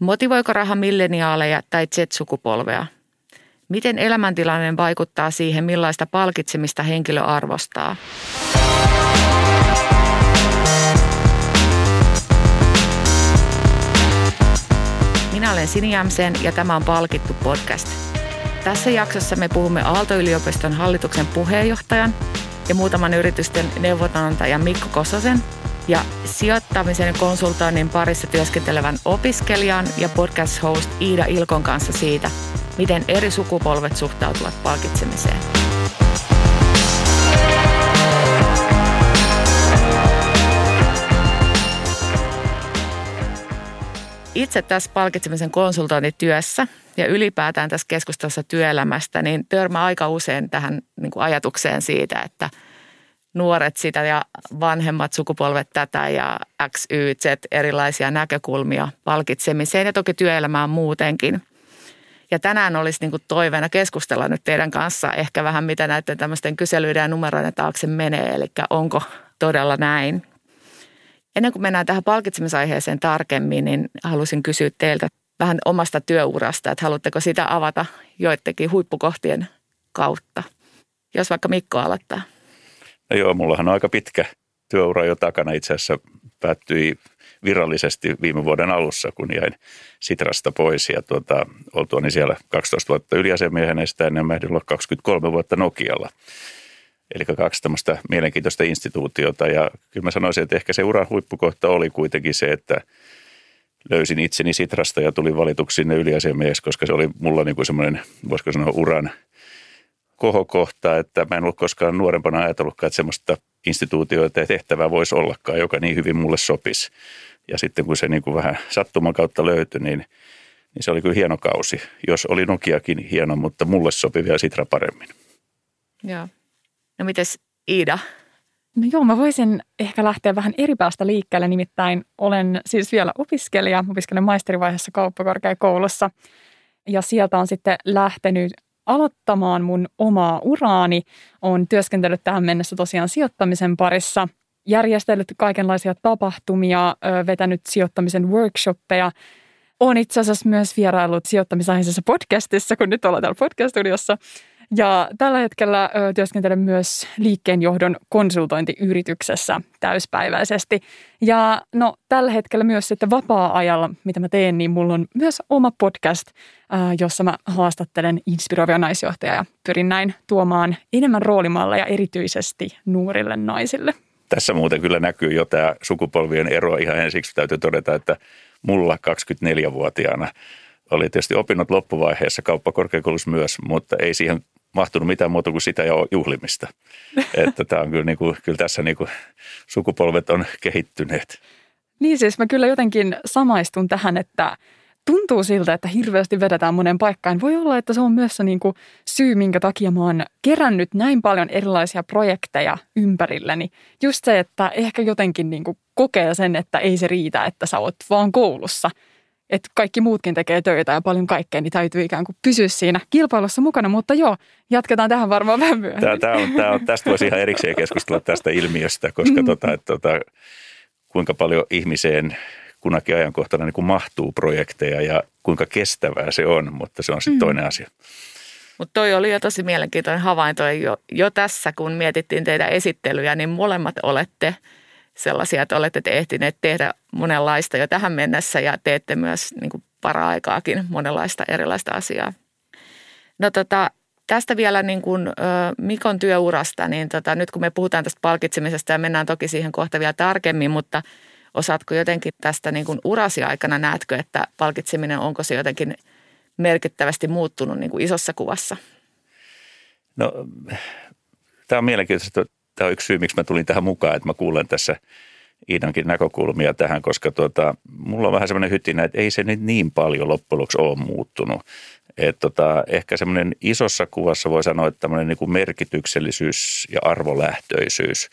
Motivoiko raha milleniaaleja tai Z-sukupolvea? Miten elämäntilanne vaikuttaa siihen, millaista palkitsemista henkilö arvostaa? Minä olen Sini Jämsen ja tämä on Palkittu podcast. Tässä jaksossa me puhumme Aalto-yliopiston hallituksen puheenjohtajan ja muutaman yritysten neuvonantajan Mikko Kososen ja sijoittamisen konsultoinnin parissa työskentelevän opiskelijan ja podcast-host Iida Ilkon kanssa siitä, miten eri sukupolvet suhtautuvat palkitsemiseen. Itse tässä palkitsemisen konsultointityössä ja ylipäätään tässä keskustelussa työelämästä, niin törmää aika usein tähän niin kuin ajatukseen siitä, että – nuoret sitä ja vanhemmat sukupolvet tätä ja X, Y, Z erilaisia näkökulmia palkitsemiseen ja toki työelämään muutenkin. Ja tänään olisi niin toiveena keskustella nyt teidän kanssa ehkä vähän mitä näiden tämmöisten kyselyiden ja numeroiden taakse menee, eli onko todella näin. Ennen kuin mennään tähän palkitsemisaiheeseen tarkemmin, niin halusin kysyä teiltä vähän omasta työurasta, että haluatteko sitä avata joidenkin huippukohtien kautta. Jos vaikka Mikko aloittaa. Joo, mullahan on aika pitkä työura jo takana. Itse asiassa päättyi virallisesti viime vuoden alussa, kun jäin Sitrasta pois ja tuota, oltuani siellä 12 vuotta yliasiamiehenä ja sitä ennen olla 23 vuotta Nokialla. Eli kaksi tämmöistä mielenkiintoista instituutiota ja kyllä mä sanoisin, että ehkä se uran huippukohta oli kuitenkin se, että löysin itseni Sitrasta ja tulin valituksi sinne yliasiamieheksi, koska se oli mulla niin kuin semmoinen, voisiko sanoa uran – kohokohta, että mä en ollut koskaan nuorempana ajatellutkaan, että semmoista instituutioita ja tehtävää voisi ollakaan, joka niin hyvin mulle sopisi. Ja sitten kun se niin kuin vähän sattuman kautta löytyi, niin, niin se oli kyllä hieno kausi. Jos oli Nokiakin hieno, mutta mulle sopi vielä Sitra paremmin. Joo. No mites Iida? No joo, mä voisin ehkä lähteä vähän eri päästä liikkeelle, nimittäin olen siis vielä opiskelija, opiskelen maisterivaiheessa kauppakorkeakoulussa ja sieltä on sitten lähtenyt aloittamaan mun omaa uraani. Olen työskentellyt tähän mennessä tosiaan sijoittamisen parissa, järjestellyt kaikenlaisia tapahtumia, vetänyt sijoittamisen workshoppeja. Olen itse asiassa myös vierailut sijoittamisaiheisessa podcastissa, kun nyt ollaan täällä podcast-studiossa – ja tällä hetkellä ö, työskentelen myös liikkeenjohdon konsultointiyrityksessä täyspäiväisesti. Ja no tällä hetkellä myös sitten vapaa-ajalla, mitä mä teen, niin mulla on myös oma podcast, ö, jossa mä haastattelen inspiroivia naisjohtajia ja pyrin näin tuomaan enemmän roolimalleja erityisesti nuorille naisille. Tässä muuten kyllä näkyy jo tämä sukupolvien ero. Ihan ensiksi täytyy todeta, että mulla 24-vuotiaana oli tietysti opinnot loppuvaiheessa kauppakorkeakoulussa myös, mutta ei siihen mahtunut mitään muuta kuin sitä ja juhlimista. että tämä on kyllä, niin kuin, kyllä tässä niin kuin sukupolvet on kehittyneet. Niin siis mä kyllä jotenkin samaistun tähän, että tuntuu siltä, että hirveästi vedetään monen paikkaan. Voi olla, että se on myös se niin kuin syy, minkä takia mä oon kerännyt näin paljon erilaisia projekteja ympärilleni. Just se, että ehkä jotenkin niin kuin kokee sen, että ei se riitä, että sä oot vaan koulussa – että kaikki muutkin tekee töitä ja paljon kaikkea, niin täytyy ikään kuin pysyä siinä kilpailussa mukana. Mutta joo, jatketaan tähän varmaan vähän myöhemmin. Tämä, tämä on, tämä on, tästä voisi ihan erikseen keskustella tästä ilmiöstä, koska mm. tota, että, tota, kuinka paljon ihmiseen kunakin ajankohtana niin kuin mahtuu projekteja ja kuinka kestävää se on, mutta se on sitten mm. toinen asia. Mutta toi oli jo tosi mielenkiintoinen havainto jo, jo tässä, kun mietittiin teidän esittelyjä, niin molemmat olette – sellaisia, että olette te ehtineet tehdä monenlaista jo tähän mennessä ja teette myös niin kuin para-aikaakin monenlaista erilaista asiaa. No tota, tästä vielä niin kuin, Mikon työurasta, niin tota, nyt kun me puhutaan tästä palkitsemisesta ja mennään toki siihen kohta vielä tarkemmin, mutta osaatko jotenkin tästä niin kuin urasi aikana, näetkö, että palkitseminen, onko se jotenkin merkittävästi muuttunut niin kuin isossa kuvassa? No, tämä on mielenkiintoista tämä on yksi syy, miksi mä tulin tähän mukaan, että mä kuulen tässä Iidankin näkökulmia tähän, koska tuota, mulla on vähän semmoinen hytinä, että ei se nyt niin paljon loppujen lopuksi ole muuttunut. Et tota, ehkä semmoinen isossa kuvassa voi sanoa, että tämmöinen niin kuin merkityksellisyys ja arvolähtöisyys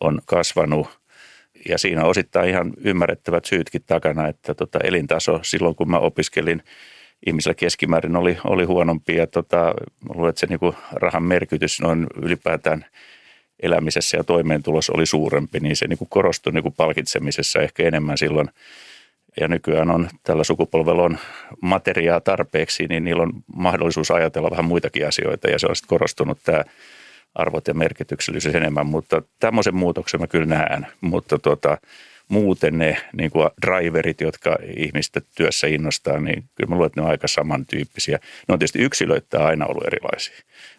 on kasvanut ja siinä on osittain ihan ymmärrettävät syytkin takana, että tota, elintaso silloin kun mä opiskelin ihmisillä keskimäärin oli, oli huonompi ja tota, luulen, että se niin kuin rahan merkitys noin ylipäätään – elämisessä ja toimeentulossa oli suurempi, niin se niin kuin korostui niin kuin palkitsemisessa ehkä enemmän silloin. ja nykyään on tällä sukupolvella on materiaa tarpeeksi, niin niillä on mahdollisuus ajatella vähän muitakin asioita ja se on sitten korostunut tämä arvot ja merkityksellisyys enemmän, mutta tämmöisen muutoksen mä kyllä näen, mutta tota, muuten ne niin kuin driverit, jotka ihmistä työssä innostaa, niin kyllä mä luulen, että ne on aika samantyyppisiä. Ne on tietysti yksilöittäin aina ollut erilaisia.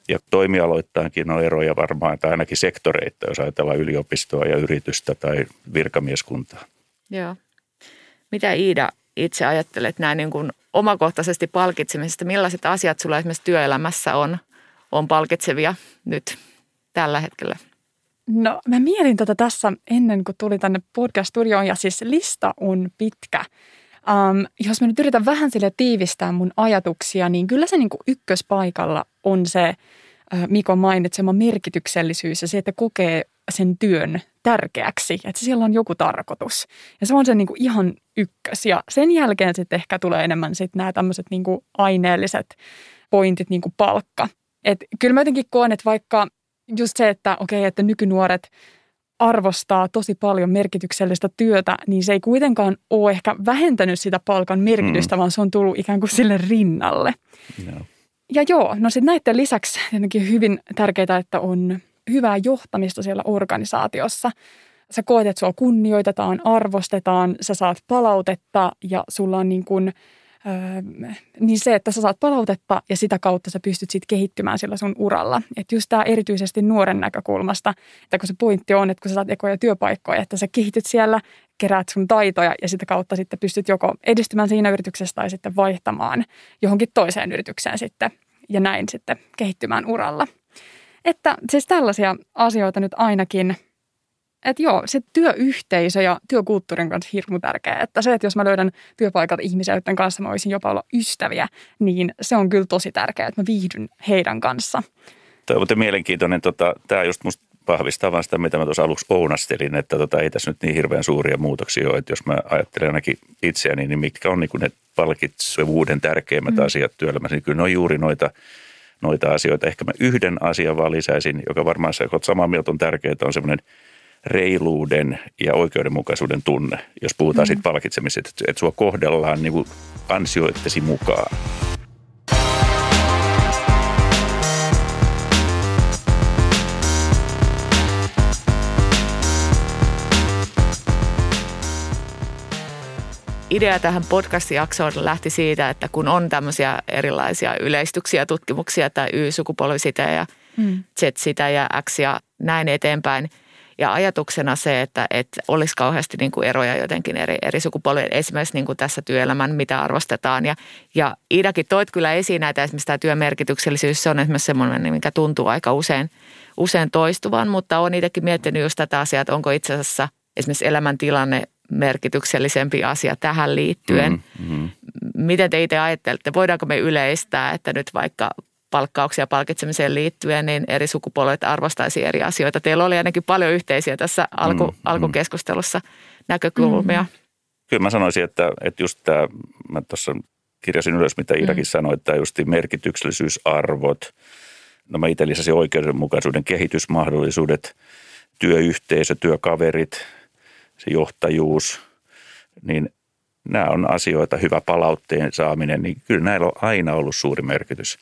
Ja toimialoittainkin on eroja varmaan, tai ainakin sektoreita, jos ajatellaan yliopistoa ja yritystä tai virkamieskuntaa. Joo. Mitä Iida itse ajattelet näin niin kuin omakohtaisesti palkitsemisesta? Millaiset asiat sulla esimerkiksi työelämässä on, on palkitsevia nyt tällä hetkellä? No mä mietin tätä tässä ennen kuin tuli tänne podcast-studioon ja siis lista on pitkä. Um, jos mä nyt yritän vähän sille tiivistää mun ajatuksia, niin kyllä se niin kuin ykköspaikalla on se uh, Mikon mainitsema merkityksellisyys ja se, että kokee sen työn tärkeäksi, että siellä on joku tarkoitus. Ja se on se niin kuin ihan ykkös. Ja sen jälkeen sitten ehkä tulee enemmän sitten nämä tämmöiset niin kuin aineelliset pointit, niin kuin palkka. Et kyllä mä jotenkin koen, että vaikka just se, että okei, okay, että nykynuoret arvostaa tosi paljon merkityksellistä työtä, niin se ei kuitenkaan ole ehkä vähentänyt sitä palkan merkitystä, mm. vaan se on tullut ikään kuin sille rinnalle. No. Ja joo, no sitten näiden lisäksi tietenkin hyvin tärkeää, että on hyvää johtamista siellä organisaatiossa. Sä koet, että sua kunnioitetaan, arvostetaan, sä saat palautetta ja sulla on niin kuin – Öö, niin se, että sä saat palautetta ja sitä kautta sä pystyt sitten kehittymään sillä sun uralla. Että just tämä erityisesti nuoren näkökulmasta, että kun se pointti on, että kun sä saat ekoja työpaikkoja, että sä kehityt siellä, keräät sun taitoja ja sitä kautta sitten pystyt joko edistymään siinä yrityksessä tai sitten vaihtamaan johonkin toiseen yritykseen sitten ja näin sitten kehittymään uralla. Että siis tällaisia asioita nyt ainakin – että joo, se työyhteisö ja työkulttuurin kanssa hirmu tärkeää. Että se, että jos mä löydän työpaikalta ihmisiä, joiden kanssa mä voisin jopa olla ystäviä, niin se on kyllä tosi tärkeää, että mä viihdyn heidän kanssa. Tämä on mielenkiintoinen. Tota, tämä just musta vahvistaa vaan sitä, mitä mä tuossa aluksi ounastelin, että tota, ei tässä nyt niin hirveän suuria muutoksia ole. Että jos mä ajattelen ainakin itseäni, niin mitkä on niin ne palkitsevuuden tärkeimmät mm. asiat työelämässä, niin kyllä ne on juuri noita, noita asioita. Ehkä mä yhden asian vaan lisäisin, joka varmaan kun samaa mieltä on tärkeää, on semmoinen – reiluuden ja oikeudenmukaisuuden tunne, jos puhutaan mm. siitä palkitsemisesta, että, että sua kohdellaan niin ansioittesi mukaan. idea tähän podcast-jaksoon lähti siitä, että kun on tämmöisiä erilaisia yleistyksiä, tutkimuksia tai Y-sukupolvi sitä ja mm. Z sitä ja X ja näin eteenpäin – ja ajatuksena se, että, että olisi kauheasti niin kuin eroja jotenkin eri, eri sukupolvien, esimerkiksi niin kuin tässä työelämän, mitä arvostetaan. Ja, ja Iidakin toit kyllä esiin näitä, esimerkiksi tämä työmerkityksellisyys, se on esimerkiksi semmoinen, mikä tuntuu aika usein, usein toistuvan, mutta olen itsekin miettinyt just tätä asiaa, että onko itse asiassa esimerkiksi elämäntilanne merkityksellisempi asia tähän liittyen. Mm-hmm. Miten te itse ajattelette, voidaanko me yleistää, että nyt vaikka palkkauksia palkitsemiseen liittyen, niin eri sukupolvet arvostaisi eri asioita. Teillä oli ainakin paljon yhteisiä tässä alku, mm, mm. alkukeskustelussa näkökulmia. Mm. Kyllä mä sanoisin, että, että just tämä, mä tuossa kirjasin ylös, mitä Iirakin mm. sanoi, että just merkityksellisyysarvot, no mä itse lisäsin oikeudenmukaisuuden kehitysmahdollisuudet, työyhteisö, työkaverit, se johtajuus, niin nämä on asioita, hyvä palautteen saaminen, niin kyllä näillä on aina ollut suuri merkitys.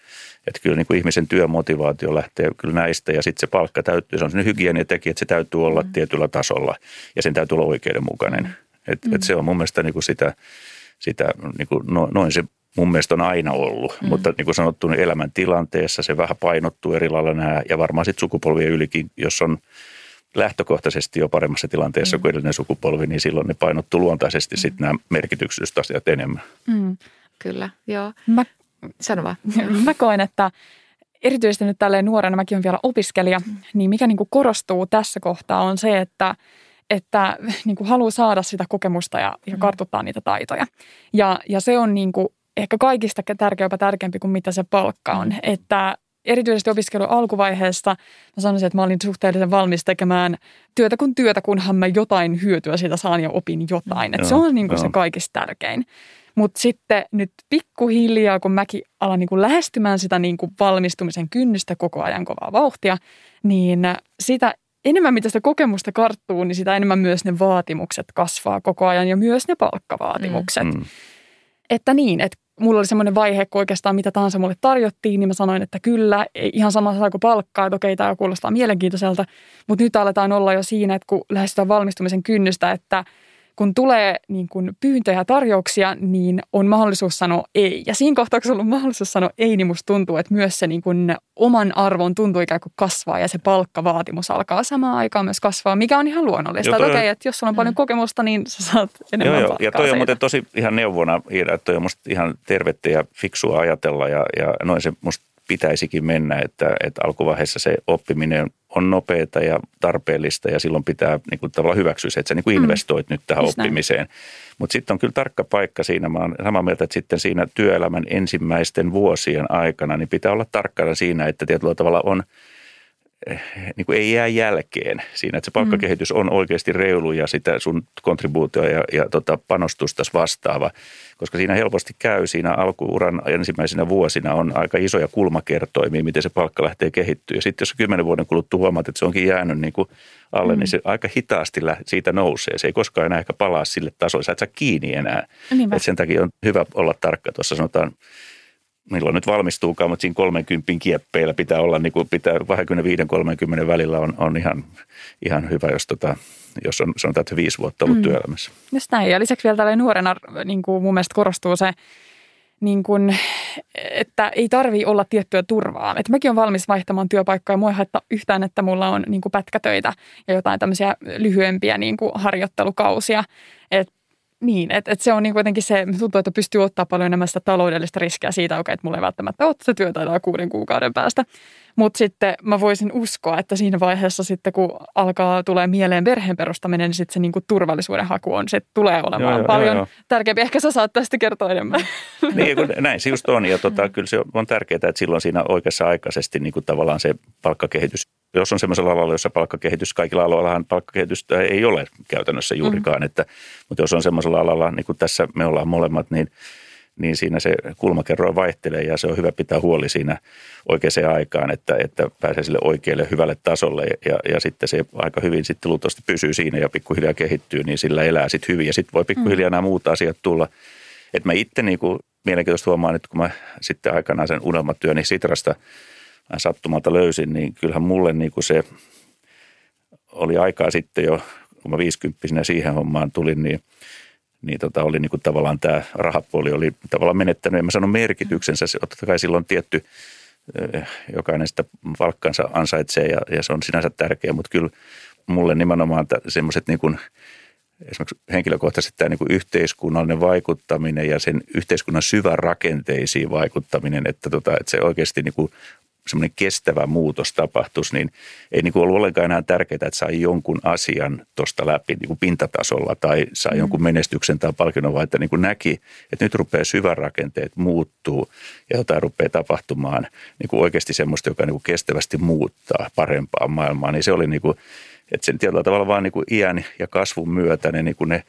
Että kyllä niin kuin ihmisen työmotivaatio lähtee kyllä näistä ja sitten se palkka täytyy, se on sellainen hygieniatekijä, että se täytyy olla mm. tietyllä tasolla ja sen täytyy olla oikeudenmukainen. Et, mm. et se on mun mielestä niin kuin sitä, sitä niin kuin no, noin se mun mielestä on aina ollut, mm. mutta niin kuin sanottu, niin elämäntilanteessa se vähän painottuu eri lailla nämä ja varmaan sitten sukupolvien ylikin, jos on lähtökohtaisesti jo paremmassa tilanteessa mm. kuin edellinen sukupolvi, niin silloin ne painottuu luontaisesti mm. sitten nämä merkitykselliset asiat enemmän. Mm. Kyllä, joo. Mä Sano vaan. Mä koen, että erityisesti nyt tälleen nuorena, mäkin olen vielä opiskelija, niin mikä niin kuin korostuu tässä kohtaa on se, että että niin kuin haluaa saada sitä kokemusta ja, ja mm. kartuttaa niitä taitoja. Ja, ja se on niin kuin ehkä kaikista tärkeämpää tärkeämpi kuin mitä se palkka on. Mm. Että erityisesti opiskelun alkuvaiheessa mä sanoisin, että mä olin suhteellisen valmis tekemään työtä kuin työtä, kunhan mä jotain hyötyä siitä saan ja opin jotain. Että se on niin kuin se kaikista tärkein. Mutta sitten nyt pikkuhiljaa, kun mäkin alan niin kuin lähestymään sitä niin kuin valmistumisen kynnystä koko ajan kovaa vauhtia, niin sitä enemmän mitä sitä kokemusta karttuu, niin sitä enemmän myös ne vaatimukset kasvaa koko ajan ja myös ne palkkavaatimukset. Mm. Että niin, että mulla oli semmoinen vaihe, kun oikeastaan mitä tahansa mulle tarjottiin, niin mä sanoin, että kyllä, ihan sama saako palkkaa, että okei, tämä kuulostaa mielenkiintoiselta. Mutta nyt aletaan olla jo siinä, että kun lähestytään valmistumisen kynnystä, että – kun tulee niin kuin pyyntöjä ja tarjouksia, niin on mahdollisuus sanoa ei. Ja siinä kohtaa, kun on mahdollisuus sanoa ei, niin musta tuntuu, että myös se niin kuin oman arvon tuntuu ikään kuin kasvaa ja se palkkavaatimus alkaa samaan aikaan myös kasvaa, mikä on ihan luonnollista. Joo, toi... että okei, että jos sulla on paljon mm. kokemusta, niin sä saat enemmän joo, joo. Ja toi on muuten tosi ihan neuvona, Iida, että toi on musta ihan tervettä ja fiksua ajatella ja, ja noin se musta pitäisikin mennä, että, että alkuvaiheessa se oppiminen on nopeata ja tarpeellista ja silloin pitää niin kuin tavallaan hyväksyä se, että sä niin kuin mm. investoit mm. nyt tähän Just oppimiseen. Mutta sitten on kyllä tarkka paikka siinä, mä olen samaa mieltä, että sitten siinä työelämän ensimmäisten vuosien aikana niin pitää olla tarkkana siinä, että tietyllä tavalla on – niin kuin ei jää jälkeen siinä, että se palkkakehitys on oikeasti reilu ja sitä sun kontribuutio ja, ja tota panostusta vastaava, koska siinä helposti käy siinä alkuuran ensimmäisenä vuosina on aika isoja kulmakertoimia, miten se palkka lähtee kehittyä. Ja sitten jos kymmenen vuoden kuluttua huomaat, että se onkin jäänyt niin kuin alle, mm. niin se aika hitaasti siitä nousee. Se ei koskaan enää ehkä palaa sille tasolle, sä et saa kiinni enää. Et sen takia on hyvä olla tarkka. Tuossa sanotaan milloin nyt valmistuukaan, mutta siinä 30 kieppeillä pitää olla, niin kuin pitää 25-30 välillä on, on ihan, ihan hyvä, jos, tota, jos on sanotaan, että viisi vuotta ollut mm. työelämässä. Just näin. Ja lisäksi vielä tällä nuorena niin kuin mun mielestä korostuu se, niin kuin, että ei tarvii olla tiettyä turvaa. Että mäkin olen valmis vaihtamaan työpaikkaa ja mua ei haittaa yhtään, että mulla on niin kuin pätkätöitä ja jotain tämmöisiä lyhyempiä niin kuin harjoittelukausia. Et niin, että et se on niin kuitenkin se, tuntuu, että pystyy ottaa paljon enemmän sitä taloudellista riskiä siitä, okay, että mulla ei välttämättä ole se työtä kuuden kuukauden päästä. Mutta sitten mä voisin uskoa, että siinä vaiheessa sitten kun alkaa tulee mieleen perheen perustaminen, niin sitten se niinku turvallisuuden haku on, se tulee olemaan joo, paljon joo, joo. tärkeämpi. Ehkä sä saat tästä kertoa enemmän. Niin, kun näin se just on. Ja tota, kyllä se on tärkeää, että silloin siinä oikeassa aikaisesti niin kuin tavallaan se palkkakehitys jos on sellaisella alalla, jossa palkkakehitys, kaikilla aloillahan palkkakehitystä ei ole käytännössä juurikaan, mm. että, mutta jos on sellaisella alalla, niin kuin tässä me ollaan molemmat, niin, niin siinä se kulmakerroin vaihtelee ja se on hyvä pitää huoli siinä oikeaan aikaan, että, että pääsee sille oikealle hyvälle tasolle ja, ja sitten se aika hyvin sitten luultavasti pysyy siinä ja pikkuhiljaa kehittyy, niin sillä elää sitten hyvin ja sitten voi pikkuhiljaa mm. nämä muut asiat tulla. Että mä itse niin kuin mielenkiintoista huomaan, että kun mä sitten aikanaan sen unelmatyöni Sitrasta – sattumalta löysin, niin kyllähän mulle niin kuin se oli aikaa sitten jo, kun mä viisikymppisenä siihen hommaan tulin, niin, niin tota oli niin kuin tavallaan tämä rahapuoli oli tavallaan menettänyt, en mä sano merkityksensä, totta kai silloin tietty, eh, jokainen sitä palkkansa ansaitsee ja, ja se on sinänsä tärkeä, mutta kyllä mulle nimenomaan semmoiset niin kuin, esimerkiksi henkilökohtaisesti tämä niin kuin yhteiskunnallinen vaikuttaminen ja sen yhteiskunnan syvän rakenteisiin vaikuttaminen, että, tota, että se oikeasti niin kuin semmoinen kestävä muutos tapahtuisi, niin ei niin kuin ollut ollenkaan enää tärkeää, että sai jonkun asian tuosta läpi niin kuin pintatasolla tai sai mm. jonkun menestyksen tai palkinnon, vaan että niin kuin näki, että nyt rupeaa syvän rakenteet muuttuu ja jotain rupeaa tapahtumaan niin kuin oikeasti semmoista, joka niin kuin kestävästi muuttaa parempaa maailmaa, niin se oli niin kuin, että sen tietyllä tavalla vaan niin kuin iän ja kasvun myötä ne, niin kuin ne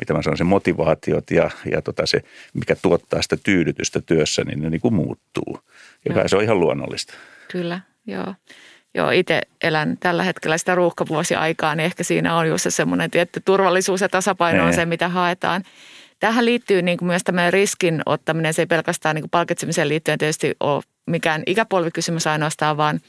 mitä mä sanon, se motivaatiot ja, ja tota se, mikä tuottaa sitä tyydytystä työssä, niin ne niin kuin muuttuu. Ja kai se on ihan luonnollista. Kyllä, joo. Joo, itse elän tällä hetkellä sitä ruuhkavuosiaikaa, niin ehkä siinä on just se semmoinen tietty turvallisuus ja tasapaino on niin. se, mitä haetaan. Tähän liittyy niin kuin myös tämmöinen riskin ottaminen. Se ei pelkästään niin kuin palkitsemiseen liittyen tietysti ole mikään ikäpolvikysymys ainoastaan, vaan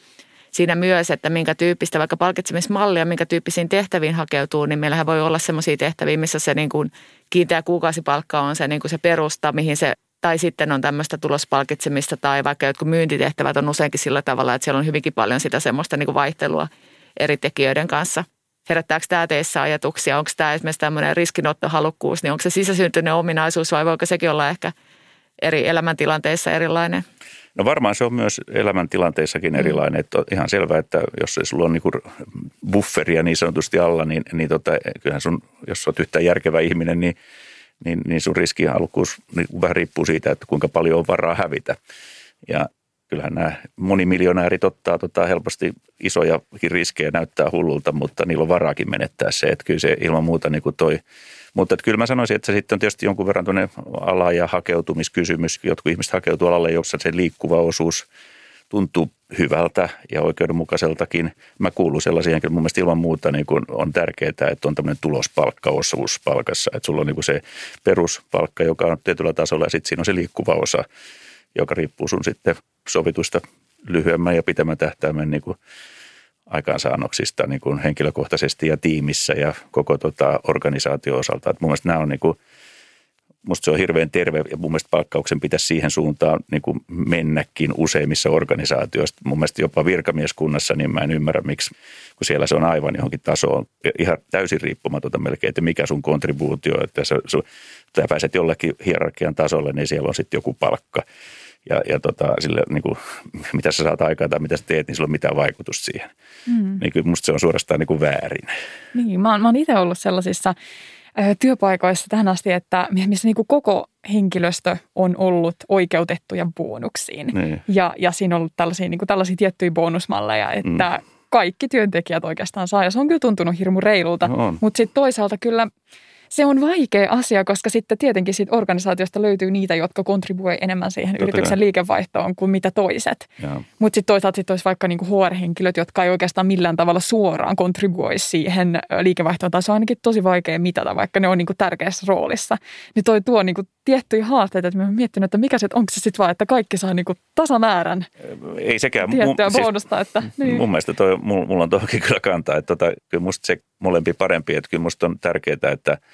siinä myös, että minkä tyyppistä vaikka palkitsemismallia, minkä tyyppisiin tehtäviin hakeutuu, niin meillähän voi olla sellaisia tehtäviä, missä se niin kuin kiinteä kuukausipalkka on se, niin kuin se perusta, mihin se tai sitten on tämmöistä tulospalkitsemista tai vaikka jotkut myyntitehtävät on useinkin sillä tavalla, että siellä on hyvinkin paljon sitä semmoista niin kuin vaihtelua eri tekijöiden kanssa. Herättääkö tämä teissä ajatuksia? Onko tämä esimerkiksi tämmöinen riskinottohalukkuus, niin onko se sisäsyntyinen ominaisuus vai voiko sekin olla ehkä eri elämäntilanteissa erilainen? No varmaan se on myös elämäntilanteissakin mm. erilainen. Että on ihan selvää, että jos sulla on niin bufferia niin sanotusti alla, niin, niin tota, kyllähän sun, jos olet yhtään järkevä ihminen, niin – niin, niin sun riskihalukkuus niin vähän riippuu siitä, että kuinka paljon on varaa hävitä. Ja kyllähän nämä monimiljonäärit ottaa tota helposti isojakin riskejä, näyttää hullulta, mutta niillä on varaakin menettää se, että kyllä se ilman muuta niin kuin toi. Mutta että kyllä mä sanoisin, että se sitten on tietysti jonkun verran tuonne ala- ja hakeutumiskysymys. Jotkut ihmiset hakeutuu alalle, jossa se liikkuva osuus tuntuu hyvältä ja oikeudenmukaiseltakin. Mä kuulun sellaisiin henkilöihin, mun mielestä ilman muuta niin kun on tärkeää, että on tämmöinen tulospalkka osuus palkassa. Että sulla on niin se peruspalkka, joka on tietyllä tasolla ja sitten siinä on se liikkuva osa, joka riippuu sun sitten sovitusta lyhyemmän ja pitemmän tähtäimen niin kuin aikaansaannoksista niin kuin henkilökohtaisesti ja tiimissä ja koko tota organisaatio osalta. Et mun mielestä nämä on niin kuin, musta se on hirveän terve ja mun mielestä palkkauksen pitäisi siihen suuntaan niin kuin mennäkin useimmissa organisaatioissa. Mun mielestä jopa virkamieskunnassa, niin mä en ymmärrä miksi, kun siellä se on aivan johonkin tasoon ihan täysin riippumatonta melkein, että mikä sun kontribuutio, että sä, sä pääset jollekin hierarkian tasolle, niin siellä on sitten joku palkka ja, ja tota, sille, niin kuin, mitä sä saat aikaa tai mitä sä teet, niin sillä on mitään vaikutusta siihen. Mm. Niin kyllä musta se on suorastaan niin kuin väärin. Niin, mä oon, mä oon itse ollut sellaisissa työpaikoissa tähän asti, että missä niin kuin koko henkilöstö on ollut oikeutettuja bonuksiin. Niin. Ja, ja siinä on ollut tällaisia, niin kuin tällaisia tiettyjä bonusmalleja, että mm. kaikki työntekijät oikeastaan saa. Ja se on kyllä tuntunut hirmu reilulta. No Mutta sitten toisaalta kyllä – se on vaikea asia, koska sitten tietenkin siitä organisaatiosta löytyy niitä, jotka kontribuoi enemmän siihen Totta yrityksen kai. liikevaihtoon kuin mitä toiset. Mutta sitten toisaalta sit olisi vaikka niinku HR-henkilöt, jotka ei oikeastaan millään tavalla suoraan kontribuoi siihen liikevaihtoon. Tai se on ainakin tosi vaikea mitata, vaikka ne on niinku tärkeässä roolissa. Niin toi tuo niinku tiettyjä haasteita, että mä oon miettinyt, että mikä se, onko se sitten vaan, että kaikki saa niinku tasamäärän Ei sekään. tiettyä mun, bonusta. Että, siis, niin. Mun mielestä toi, mulla on toki kyllä kantaa, että tota, kyllä musta se molempi parempi, että kyllä musta on tärkeää, että –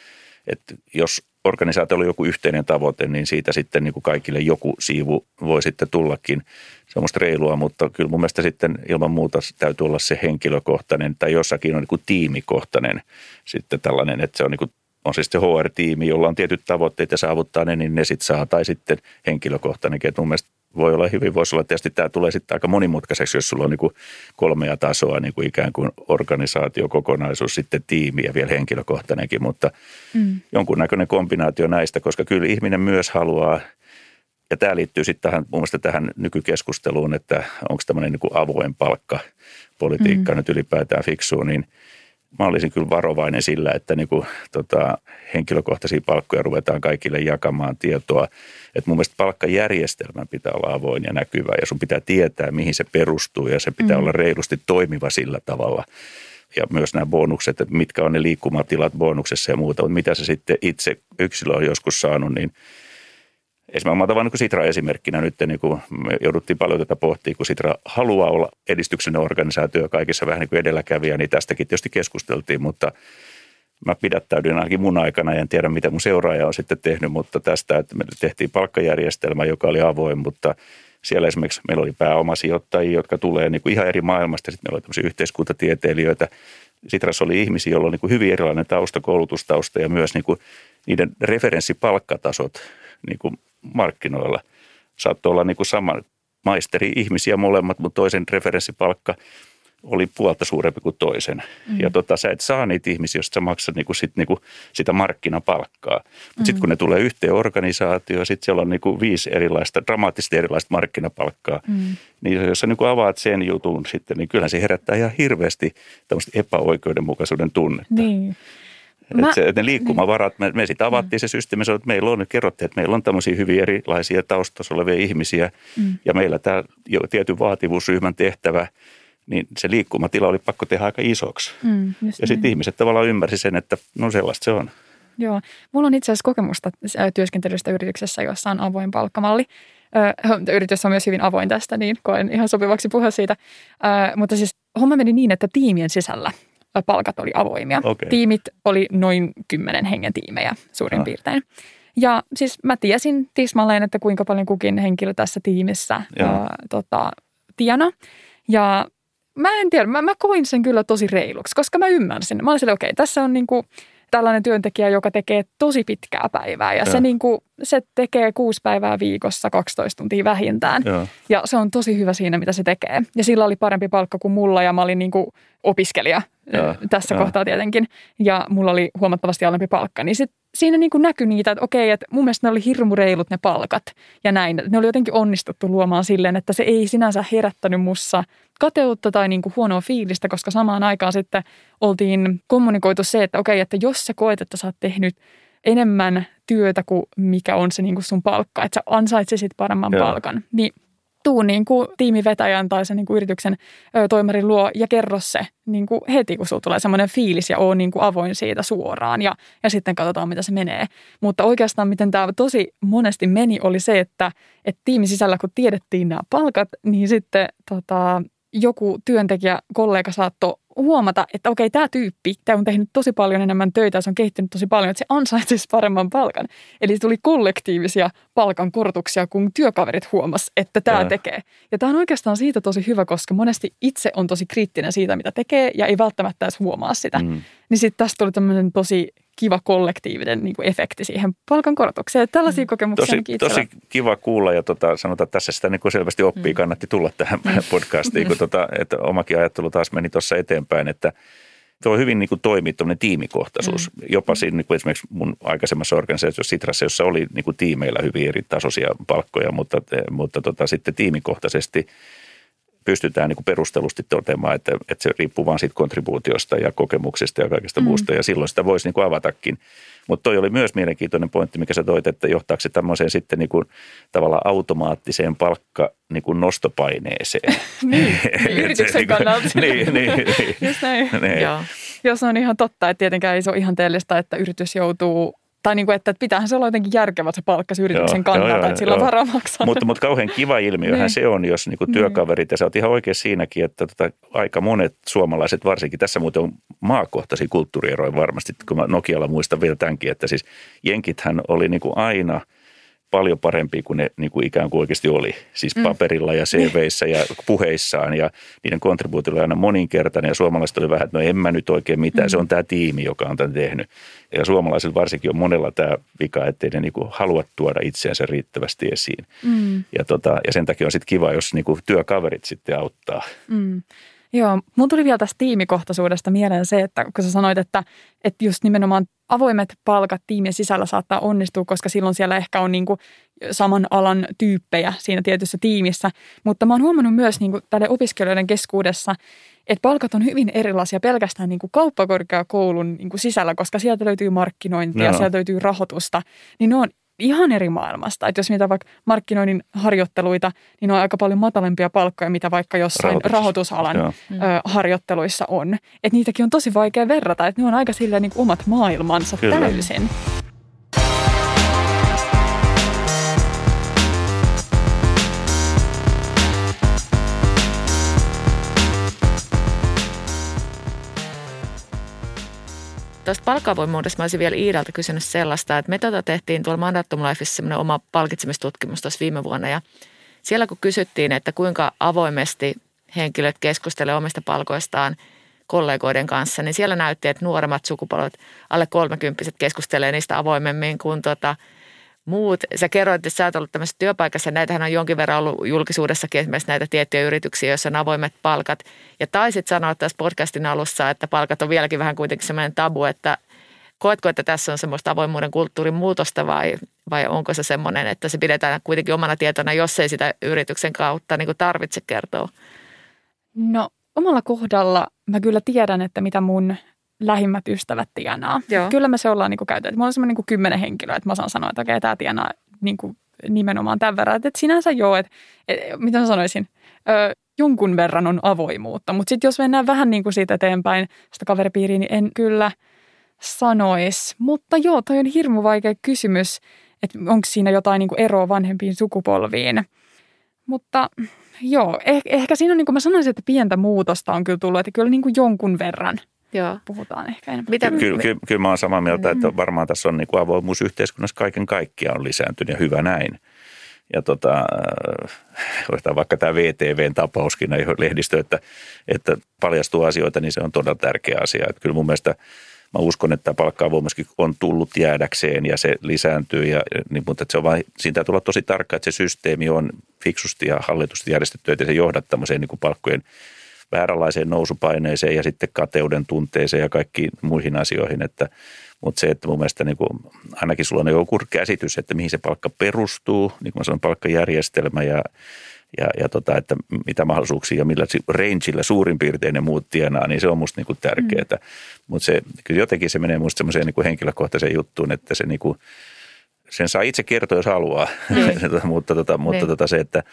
että jos organisaatiolla on joku yhteinen tavoite, niin siitä sitten niin kuin kaikille joku siivu voi sitten tullakin. Se on musta reilua, mutta kyllä mun mielestä sitten ilman muuta täytyy olla se henkilökohtainen tai jossakin on niin kuin tiimikohtainen sitten tällainen, että se on niin kuin on siis se HR-tiimi, jolla on tietyt tavoitteet ja saavuttaa ne, niin ne sitten saa. Tai sitten henkilökohtainenkin. Että mun mielestä voi olla hyvin, voisi olla tietysti tämä tulee sitten aika monimutkaiseksi, jos sulla on niin kuin kolmea tasoa, niin kuin ikään kuin organisaatio, kokonaisuus, sitten tiimi ja vielä henkilökohtainenkin, mutta mm. jonkunnäköinen kombinaatio näistä, koska kyllä ihminen myös haluaa, ja tämä liittyy sitten tähän, mun mielestä tähän nykykeskusteluun, että onko tämmöinen niin kuin avoin palkka politiikka mm. nyt ylipäätään fiksua, niin – mä olisin kyllä varovainen sillä, että niin kuin, tota, henkilökohtaisia palkkoja ruvetaan kaikille jakamaan tietoa. Et mun mielestä palkkajärjestelmän pitää olla avoin ja näkyvä ja sun pitää tietää, mihin se perustuu ja se pitää mm. olla reilusti toimiva sillä tavalla. Ja myös nämä bonukset, että mitkä on ne liikkumatilat bonuksessa ja muuta, mutta mitä se sitten itse yksilö on joskus saanut, niin – Esimerkiksi mä otan niin Sitra esimerkkinä. Nyt, niin kuin me jouduttiin paljon tätä pohtia, kun Sitra haluaa olla edistyksellinen organisaatio kaikissa vähän niin kuin edelläkävijä, niin tästäkin tietysti keskusteltiin, mutta mä pidättäydyin ainakin mun aikana, en tiedä mitä mun seuraaja on sitten tehnyt, mutta tästä, että me tehtiin palkkajärjestelmä, joka oli avoin, mutta siellä esimerkiksi meillä oli pääomasijoittajia, jotka tulee niin kuin ihan eri maailmasta, sitten meillä oli tämmöisiä yhteiskuntatieteilijöitä, Sitrassa oli ihmisiä, joilla on niin kuin hyvin erilainen tausta, koulutustausta ja myös niin kuin niiden referenssipalkkatasot niin kuin markkinoilla. Saattoi olla niin kuin sama maisteri-ihmisiä molemmat, mutta toisen referenssipalkka oli puolta suurempi kuin toisen. Mm. Ja tota, sä et saa niitä ihmisiä, jos sä maksat niinku sit, niinku sitä markkinapalkkaa. Mutta mm. sitten kun ne tulee yhteen organisaatioon, sitten siellä on niinku viisi erilaista, dramaattisesti erilaista markkinapalkkaa. Mm. Niin jos sä niinku avaat sen jutun sitten, niin kyllähän se herättää ihan hirveästi tämmöistä epäoikeudenmukaisuuden tunnetta. Niin. Mä, että, se, että ne liikkumavarat, me, me sitten avattiin mm. se systeemi, että meillä on, kerrottiin, että meillä on tämmöisiä hyvin erilaisia taustassa olevia ihmisiä mm. ja meillä tämä jo tietyn vaativuusryhmän tehtävä, niin se liikkumatila oli pakko tehdä aika isoksi. Mm, ja sitten ihmiset tavallaan ymmärsi sen, että no sellaista se on. Joo, mulla on itse asiassa kokemusta työskentelystä yrityksessä, jossa on avoin palkkamalli. Yritys on myös hyvin avoin tästä, niin koen ihan sopivaksi puhua siitä. Mutta siis homma meni niin, että tiimien sisällä – palkat oli avoimia. Okay. Tiimit oli noin kymmenen hengen tiimejä suurin ah. piirtein. Ja siis mä tiesin tismalleen, että kuinka paljon kukin henkilö tässä tiimissä ää, tota, tiena. Ja mä en tiedä, mä, mä koin sen kyllä tosi reiluksi, koska mä ymmärsin. Mä olin okei, okay, tässä on niinku tällainen työntekijä, joka tekee tosi pitkää päivää ja, ja. se, niinku, se tekee kuusi päivää viikossa 12 tuntia vähintään. Ja. ja se on tosi hyvä siinä, mitä se tekee. Ja sillä oli parempi palkka kuin mulla ja mä olin niinku opiskelija ja, tässä ja. kohtaa tietenkin. Ja mulla oli huomattavasti alempi palkka. Niin sit siinä niin kuin näkyi niitä, että okei, että mun mielestä ne oli hirmu reilut ne palkat ja näin. Ne oli jotenkin onnistuttu luomaan silleen, että se ei sinänsä herättänyt mussa kateutta tai niin kuin huonoa fiilistä, koska samaan aikaan sitten oltiin kommunikoitu se, että okei, että jos sä koet, että sä oot tehnyt enemmän työtä kuin mikä on se niin kuin sun palkka, että sä ansaitsisit paremman Joo. palkan, niin tuu niin kuin tiimivetäjän tai sen niin kuin yrityksen ö, toimarin luo ja kerro se niin kuin heti, kun sulla tulee semmoinen fiilis ja on niin kuin avoin siitä suoraan ja, ja sitten katsotaan, mitä se menee. Mutta oikeastaan miten tämä tosi monesti meni oli se, että, että tiimin sisällä kun tiedettiin nämä palkat, niin sitten tota, joku työntekijä, kollega saattoi huomata, että okei, tämä tyyppi, tämä on tehnyt tosi paljon enemmän töitä, se on kehittynyt tosi paljon, että se ansaitsisi paremman palkan. Eli tuli kollektiivisia palkankorotuksia, kun työkaverit huomas, että tämä ja. tekee. Ja tämä on oikeastaan siitä tosi hyvä, koska monesti itse on tosi kriittinen siitä, mitä tekee, ja ei välttämättä edes huomaa sitä. Mm. Niin sitten tästä tuli tämmöinen tosi kiva kollektiivinen niin kuin efekti siihen palkankorotukseen. Tällaisia mm. kokemuksia tosi, tosi kiva kuulla ja tota, sanotaan, että tässä sitä niin kuin selvästi oppii, mm. kannatti tulla tähän mm. podcastiin, kun tota, että omakin ajattelu taas meni tuossa eteenpäin, että tuo hyvin niin kuin toimii tuommoinen tiimikohtaisuus. Mm. Jopa siinä niin kuin esimerkiksi mun aikaisemmassa organisaatiossa Sitrassa, jossa oli niin kuin tiimeillä hyvin eri tasoisia palkkoja, mutta, mutta tota, sitten tiimikohtaisesti – pystytään niin kuin perustelusti toteamaan, että, että se riippuu vain siitä kontribuutiosta ja kokemuksista ja kaikesta mm. muusta. Ja silloin sitä voisi niin kuin avatakin. Mutta toi oli myös mielenkiintoinen pointti, mikä sä toit, että johtaako se tämmöiseen sitten niin kuin tavallaan automaattiseen palkka niin kuin nostopaineeseen. niin, yrityksen niinku- kannalta. niin, niin, niin. Just näin. Niin. Joo. Jos on ihan totta, että tietenkään ei se ole ihanteellista, että yritys joutuu tai niin kuin, että pitäähän se olla jotenkin järkevä se palkka yrityksen kannalta, joo, joo, että sillä on varaa maksaa. Mutta, mutta kauhean kiva ilmiöhän niin. se on, jos niin kuin työkaverit, ja sä oot ihan oikein siinäkin, että tota, aika monet suomalaiset, varsinkin tässä muuten on maakohtaisia kulttuurieroja varmasti, kun mä Nokialla muistan vielä tämänkin, että siis jenkithän oli niin kuin aina – paljon parempi kuin ne niin kuin ikään kuin oikeasti oli. Siis mm. paperilla ja CVissä ja puheissaan ja niiden kontribuutio oli aina moninkertainen ja suomalaiset oli vähän, että no en mä nyt oikein mitään, mm. se on tämä tiimi, joka on tämän tehnyt. Ja suomalaisilla varsinkin on monella tämä vika, ettei ne niin kuin halua tuoda itseänsä riittävästi esiin. Mm. Ja, tota, ja sen takia on sitten kiva, jos niin kuin työkaverit sitten auttaa. Mm. Joo, mun tuli vielä tästä tiimikohtaisuudesta mieleen se, että kun sä sanoit, että, että just nimenomaan avoimet palkat tiimien sisällä saattaa onnistua, koska silloin siellä ehkä on niin kuin saman alan tyyppejä siinä tietyssä tiimissä. Mutta mä oon huomannut myös niin kuin tälle opiskelijoiden keskuudessa, että palkat on hyvin erilaisia pelkästään niin kuin kauppakorkeakoulun niin kuin sisällä, koska sieltä löytyy markkinointia, no. sieltä löytyy rahoitusta. Niin ne on ihan eri maailmasta. Että jos mitä vaikka markkinoinnin harjoitteluita, niin on aika paljon matalempia palkkoja, mitä vaikka jossain Rahoitus. rahoitusalan Joo. ö, harjoitteluissa on. Että niitäkin on tosi vaikea verrata, että ne on aika silleen niin omat maailmansa Kyllä. täysin. Tuosta palkkavoimuudesta mä olisin vielä Iidalta kysynyt sellaista, että me tota tehtiin tuolla Mandatum Lifeissa semmoinen oma palkitsemistutkimus tuossa viime vuonna ja siellä kun kysyttiin, että kuinka avoimesti henkilöt keskustelevat omista palkoistaan kollegoiden kanssa, niin siellä näytti, että nuoremmat sukupolvet, alle kolmekymppiset keskustelee niistä avoimemmin kuin tota, muut. Sä kerroit, että sä oot ollut tämmöisessä työpaikassa, näitähän on jonkin verran ollut julkisuudessakin esimerkiksi näitä tiettyjä yrityksiä, joissa on avoimet palkat. Ja taisit sanoa tässä podcastin alussa, että palkat on vieläkin vähän kuitenkin semmoinen tabu, että koetko, että tässä on semmoista avoimuuden kulttuurin muutosta vai, vai onko se semmoinen, että se pidetään kuitenkin omana tietona, jos ei sitä yrityksen kautta niin tarvitse kertoa? No omalla kohdalla mä kyllä tiedän, että mitä mun lähimmät ystävät tienaa. Joo. Kyllä me se ollaan niin käytetty. Mulla on semmoinen niin kymmenen henkilöä, että mä saan sanoa, että okei, tämä tienaa niin kuin nimenomaan tämän verran. Että sinänsä joo, että, että mitä mä sanoisin, ö, jonkun verran on avoimuutta. Mutta sitten jos mennään vähän niin kuin siitä eteenpäin sitä kaveripiiriä, niin en kyllä sanoisi. Mutta joo, toi on hirmu vaikea kysymys, että onko siinä jotain niin kuin eroa vanhempiin sukupolviin. Mutta joo, eh, ehkä siinä on, niin kuin mä sanoisin, että pientä muutosta on kyllä tullut, että kyllä niin kuin jonkun verran – Joo. puhutaan ehkä enemmän. Mitä? Kyllä, kyllä, kyllä mä olen samaa mieltä, että mm-hmm. varmaan tässä on niin kuin avoimuus yhteiskunnassa kaiken kaikkiaan on lisääntynyt ja hyvä näin. Ja tota, äh, vaikka tämä VTVn tapauskin lehdistö, että, että paljastuu asioita, niin se on todella tärkeä asia. Että kyllä mun mielestä mä uskon, että palkka myöskin on tullut jäädäkseen ja se lisääntyy, ja, niin, mutta se on vain, siinä täytyy olla tosi tarkka, että se systeemi on fiksusti ja hallitusti järjestetty, että se johdat tämmöiseen niin kuin palkkojen – vääränlaiseen nousupaineeseen ja sitten kateuden tunteeseen ja kaikkiin muihin asioihin. Että, mutta se, että mun mielestä niin kuin, ainakin sulla on joku käsitys, että mihin se palkka perustuu, niin kuin mä sanon, palkkajärjestelmä ja, ja, ja tota, että mitä mahdollisuuksia ja millä rangeillä suurin piirtein ne muut tienaa, niin se on musta niin tärkeää. Mm. Mutta se, kyllä jotenkin se menee musta semmoiseen niin henkilökohtaiseen juttuun, että se niin kuin, sen saa itse kertoa, jos haluaa, mm. mutta, tota, mutta niin. tota, se, että,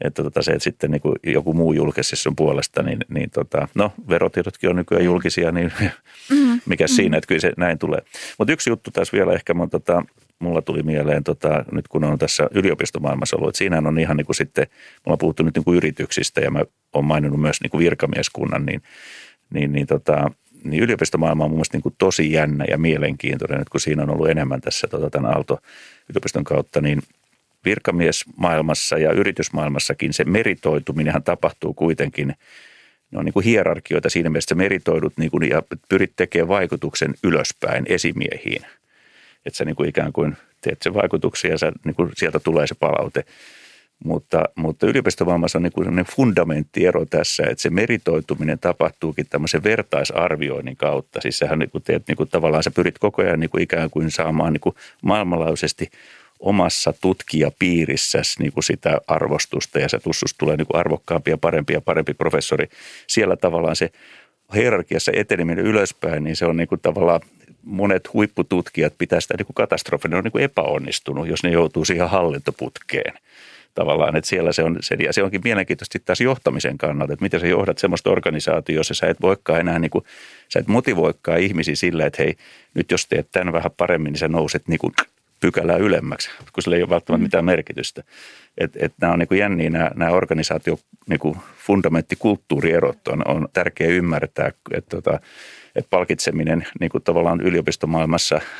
että tota, se, että sitten niin kuin joku muu julkaisi sun puolesta, niin, niin tota, no verotiedotkin on nykyään mm. julkisia, niin mm. mikä mm. siinä, että kyllä se näin tulee. Mutta yksi juttu tässä vielä ehkä, mun, tota, mulla tuli mieleen, tota, nyt kun on tässä yliopistomaailmassa ollut, että siinähän on ihan niin kuin sitten, mulla on puhuttu nyt niin kuin yrityksistä ja mä oon maininnut myös niin kuin virkamieskunnan, niin, niin, niin tota, niin yliopistomaailma on mun mielestä niin kuin tosi jännä ja mielenkiintoinen, että kun siinä on ollut enemmän tässä tota, tämän Aalto-yliopiston kautta, niin virkamiesmaailmassa ja yritysmaailmassakin se meritoituminenhan tapahtuu kuitenkin, ne on niin kuin hierarkioita siinä mielessä, että meritoidut niin kuin, ja pyrit tekemään vaikutuksen ylöspäin esimiehiin. Että sä niin kuin ikään kuin teet sen vaikutuksen ja sä, niin kuin sieltä tulee se palaute. Mutta, mutta yliopistomaailmassa on niin fundamenttiero tässä, että se meritoituminen tapahtuukin tämmöisen vertaisarvioinnin kautta. Siis sähän niin kuin teet niin kuin tavallaan, sä pyrit koko ajan niin kuin ikään kuin saamaan niin kuin maailmanlaajuisesti omassa tutkijapiirissäsi niin kuin sitä arvostusta ja se tussus tulee niin kuin arvokkaampi ja parempi ja parempi professori. Siellä tavallaan se hierarkiassa eteneminen ylöspäin, niin se on niin kuin tavallaan monet huippututkijat pitää sitä niin kuin katastrofina, ne on niin kuin epäonnistunut, jos ne joutuu siihen hallintoputkeen tavallaan, että siellä se on, se, ja se onkin mielenkiintoisesti taas johtamisen kannalta, että miten sä johdat semmoista organisaatiota, jossa sä et voikaan enää, niin kuin, sä et motivoikaan ihmisiä sillä, että hei, nyt jos teet tämän vähän paremmin, niin sä nouset niin kuin pykälää ylemmäksi, kun sillä ei ole välttämättä mm. mitään merkitystä. Et, et nämä on niin kuin jänniä, nämä, nämä organisaatio niin kuin fundamenttikulttuurierot on, on tärkeä ymmärtää, että, että, että palkitseminen niin kuin tavallaan yliopistomaailmassa –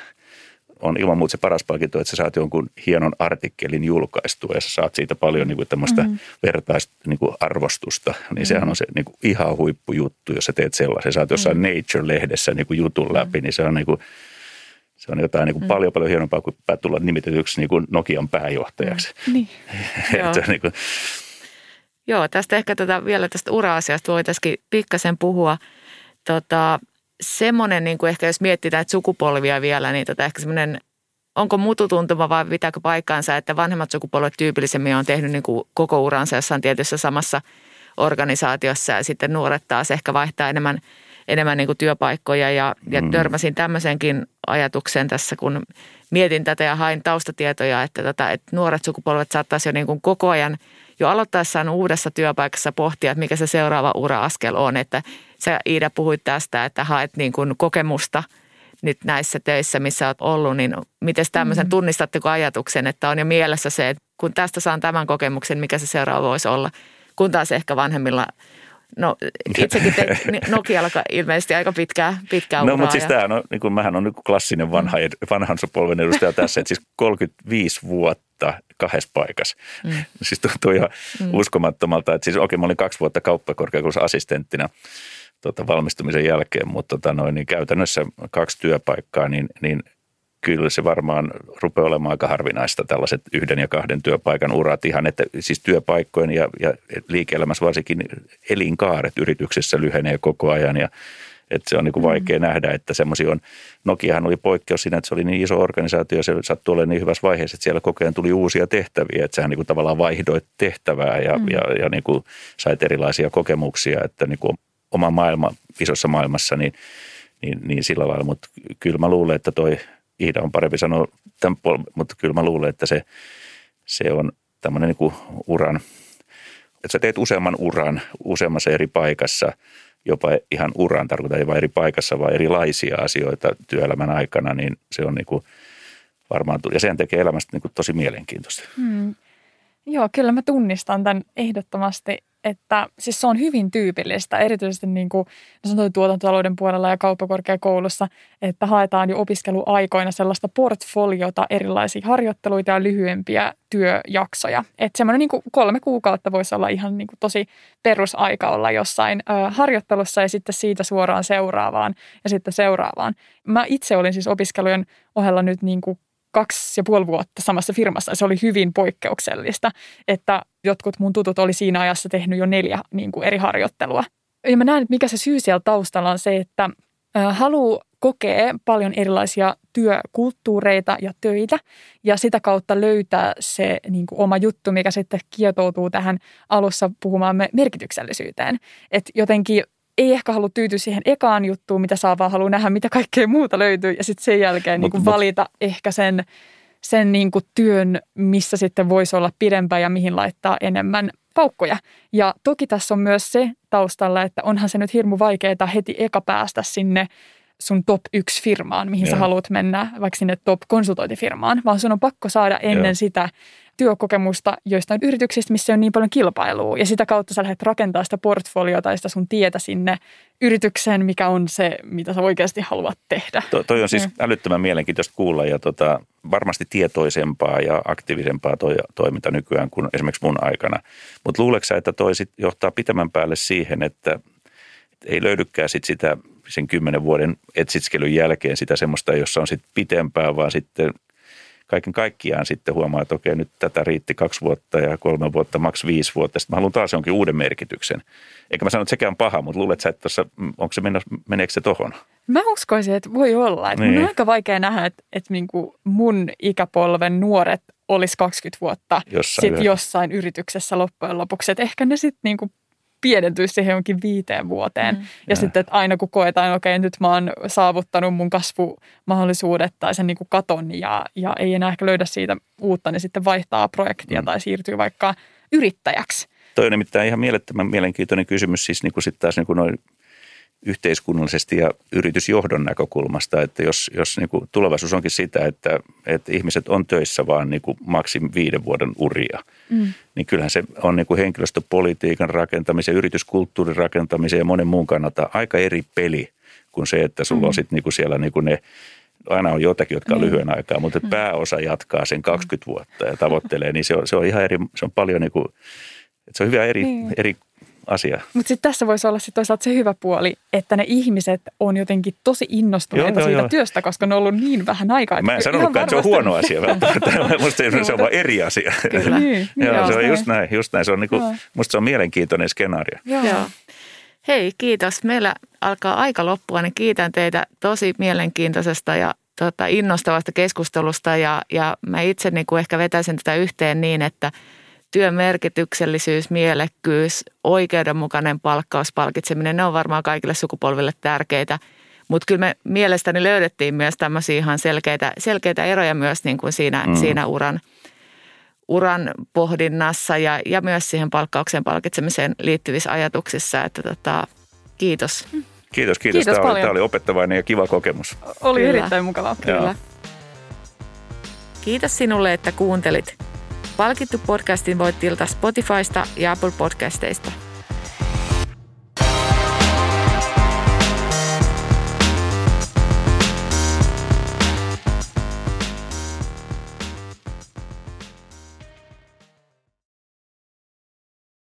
on ilman muuta se paras palkinto, että sä saat jonkun hienon artikkelin julkaistua ja sä saat siitä paljon niin kuin tämmöistä mm-hmm. vertaista niin kuin arvostusta. Niin mm-hmm. sehän on se niin kuin ihan huippujuttu, jos sä teet sellaisen. Sä saat jossain mm-hmm. Nature-lehdessä niin kuin jutun mm-hmm. läpi, niin se on niin kuin, se on jotain niin kuin mm. paljon paljon hienompaa kuin tulla nimitetyksi niin kuin Nokian pääjohtajaksi. Mm. Niin. Joo. niin kuin... Joo, tästä ehkä tätä, vielä tästä ura-asiasta voitaisiin pikkasen puhua. Tota, semmoinen, niin kuin ehkä jos mietitään että sukupolvia vielä, niin tota ehkä semmoinen, onko mututuntuma vai pitääkö paikkaansa, että vanhemmat sukupolvet tyypillisemmin on tehnyt niin kuin koko uransa jossain tietyssä samassa organisaatiossa ja sitten nuoret taas ehkä vaihtaa enemmän, enemmän niin kuin työpaikkoja ja, ja mm. törmäsin tämmöisenkin ajatuksen tässä, kun mietin tätä ja hain taustatietoja, että, tota, että nuoret sukupolvet saattaisi jo niin kuin koko ajan jo aloittaessaan uudessa työpaikassa pohtia, että mikä se seuraava ura-askel on, että Sä Iida puhuit tästä, että haet niin kuin kokemusta nyt näissä töissä, missä olet ollut, niin miten tämmöisen mm. tunnistatteko ajatuksen, että on jo mielessä se, että kun tästä saan tämän kokemuksen, mikä se seuraava voisi olla, kun taas ehkä vanhemmilla No itsekin te, Nokialla ilmeisesti aika pitkää, pitkää No mutta siis tämä on, niin kuin, mähän on niin klassinen vanha, mm. vanhan polven edustaja tässä, että siis 35 vuotta kahdessa paikassa. Mm. Siis tuntuu ihan mm. uskomattomalta, että siis okei, okay, mä olin kaksi vuotta kauppakorkeakoulussa assistenttina – tota, valmistumisen jälkeen, mutta tota noin, niin käytännössä kaksi työpaikkaa, niin, niin kyllä se varmaan rupeaa olemaan aika harvinaista tällaiset yhden ja kahden työpaikan urat ihan, että siis työpaikkojen ja, ja liike-elämässä varsinkin elinkaaret yrityksessä lyhenee koko ajan ja että se on niin kuin vaikea mm. nähdä, että semmoisia on. Nokiahan oli poikkeus siinä, että se oli niin iso organisaatio, se sattui olemaan niin hyvässä vaiheessa, että siellä kokeen tuli uusia tehtäviä, että sehän niin kuin tavallaan vaihdoit tehtävää ja, mm. ja, ja niin kuin sait erilaisia kokemuksia, että niin kuin oma maailma isossa maailmassa, niin, niin, niin sillä lailla. Mutta kyllä mä luulen, että toi Iida on parempi sanoa tämän puolella, mutta kyllä mä luulen, että se, se on tämmöinen niin uran, että sä teet useamman uran useammassa eri paikassa, jopa ihan uran, tarkoittaa ei vain eri paikassa, vaan erilaisia asioita työelämän aikana, niin se on niin kuin varmaan, ja sen tekee elämästä niin kuin tosi mielenkiintoista. Hmm. Joo, kyllä mä tunnistan tämän ehdottomasti että siis se on hyvin tyypillistä, erityisesti niin kuin no tuotantotalouden puolella ja kauppakorkeakoulussa, että haetaan jo opiskeluaikoina sellaista portfoliota, erilaisia harjoitteluita ja lyhyempiä työjaksoja. Että semmoinen niin kuin kolme kuukautta voisi olla ihan niin kuin tosi perusaika olla jossain ö, harjoittelussa ja sitten siitä suoraan seuraavaan ja sitten seuraavaan. Mä itse olin siis opiskelujen ohella nyt niin kuin kaksi ja puoli vuotta samassa firmassa. Se oli hyvin poikkeuksellista, että jotkut mun tutut oli siinä ajassa tehnyt jo neljä niin kuin eri harjoittelua. Ja mä näen, että mikä se syy siellä taustalla on se, että haluaa kokee paljon erilaisia työkulttuureita ja töitä ja sitä kautta löytää se niin kuin oma juttu, mikä sitten kietoutuu tähän alussa puhumaamme merkityksellisyyteen. Että jotenkin ei ehkä halua tyytyä siihen ekaan juttuun, mitä saa, vaan haluaa nähdä, mitä kaikkea muuta löytyy ja sitten sen jälkeen mut, niin kuin valita ehkä sen sen niin kuin työn, missä sitten voisi olla pidempään ja mihin laittaa enemmän paukkoja. Ja toki tässä on myös se taustalla, että onhan se nyt hirmu vaikeaa heti eka päästä sinne sun top yksi firmaan, mihin Joo. sä haluat mennä, vaikka sinne top konsultointifirmaan, vaan sun on pakko saada ennen Joo. sitä työkokemusta joistain yrityksistä, missä on niin paljon kilpailua. Ja sitä kautta sä lähdet rakentaa sitä portfoliota tai sitä sun tietä sinne yritykseen, mikä on se, mitä sä oikeasti haluat tehdä. To, toi on siis mm. älyttömän mielenkiintoista kuulla ja tota, varmasti tietoisempaa ja aktiivisempaa toi, toiminta nykyään kuin esimerkiksi mun aikana. Mutta luuleeko että toi sit johtaa pitemmän päälle siihen, että ei löydykään sit sitä sen kymmenen vuoden etsitskelyn jälkeen sitä semmoista, jossa on sitten pitempää, vaan sitten kaiken kaikkiaan sitten huomaa, että okei, nyt tätä riitti kaksi vuotta ja kolme vuotta, maks viisi vuotta. Sitten mä haluan taas jonkin uuden merkityksen. Eikä mä sano, että sekään paha, mutta luulet sä, että tuossa, onko se mennä, meneekö se tohon? Mä uskoisin, että voi olla. Että niin. Mun on aika vaikea nähdä, että, että niinku mun ikäpolven nuoret olisi 20 vuotta jossain, sit jossain yrityksessä loppujen lopuksi. Että ehkä ne sitten niinku pienentyisi siihen jonkin viiteen vuoteen. Mm. Ja, ja sitten, että aina kun koetaan, okei, okay, nyt mä oon saavuttanut mun kasvumahdollisuudet tai sen niin kuin katon ja, ja ei enää ehkä löydä siitä uutta, niin sitten vaihtaa projektia mm. tai siirtyy vaikka yrittäjäksi. Toi on nimittäin ihan mielettömän mielenkiintoinen kysymys, siis niin kuin sitten taas niin kuin noin yhteiskunnallisesti ja yritysjohdon näkökulmasta, että jos, jos niin kuin tulevaisuus onkin sitä, että, että ihmiset on töissä vaan niin kuin maksim viiden vuoden uria, mm. niin kyllähän se on niin kuin henkilöstöpolitiikan rakentamisen, yrityskulttuurin rakentamisen ja monen muun kannalta aika eri peli kuin se, että sulla mm. on sitten niin kuin siellä niin kuin ne aina on jotakin, jotka on mm. lyhyen aikaa, mutta mm. pääosa jatkaa sen 20 vuotta ja tavoittelee, niin se on, se on ihan eri, se on paljon niin kuin, että se on hyvä eri, mm. eri asia. Mutta sitten tässä voisi olla sit toisaalta se hyvä puoli, että ne ihmiset on jotenkin tosi innostuneita joo, siitä joo. työstä, koska ne on ollut niin vähän aikaa. Mä en sanonutkaan, että se on huono asia välttämättä. musta se on vain eri asia. Kyllä. niin, joo, joo, se on just näin. Just näin. Se on niinku, musta se on mielenkiintoinen skenaario. Joo. joo. Hei, kiitos. Meillä alkaa aika loppua, niin kiitän teitä tosi mielenkiintoisesta ja tota, innostavasta keskustelusta. Ja, ja mä itse niin kuin ehkä vetäisin tätä yhteen niin, että – työn merkityksellisyys, mielekkyys, oikeudenmukainen palkkaus, palkitseminen, ne on varmaan kaikille sukupolville tärkeitä. Mutta kyllä me mielestäni löydettiin myös tämmöisiä ihan selkeitä, selkeitä eroja myös niin kuin siinä, mm. siinä uran, uran pohdinnassa ja, ja myös siihen palkkaukseen palkitsemiseen liittyvissä ajatuksissa. Että tota, kiitos. Kiitos, kiitos. kiitos tämä, paljon. Oli, tämä oli opettavainen ja kiva kokemus. Oli Kyllä. erittäin mukavaa. Kyllä. Kiitos sinulle, että kuuntelit. Palkittu podcastin voit tilata Spotifysta ja Apple Podcasteista.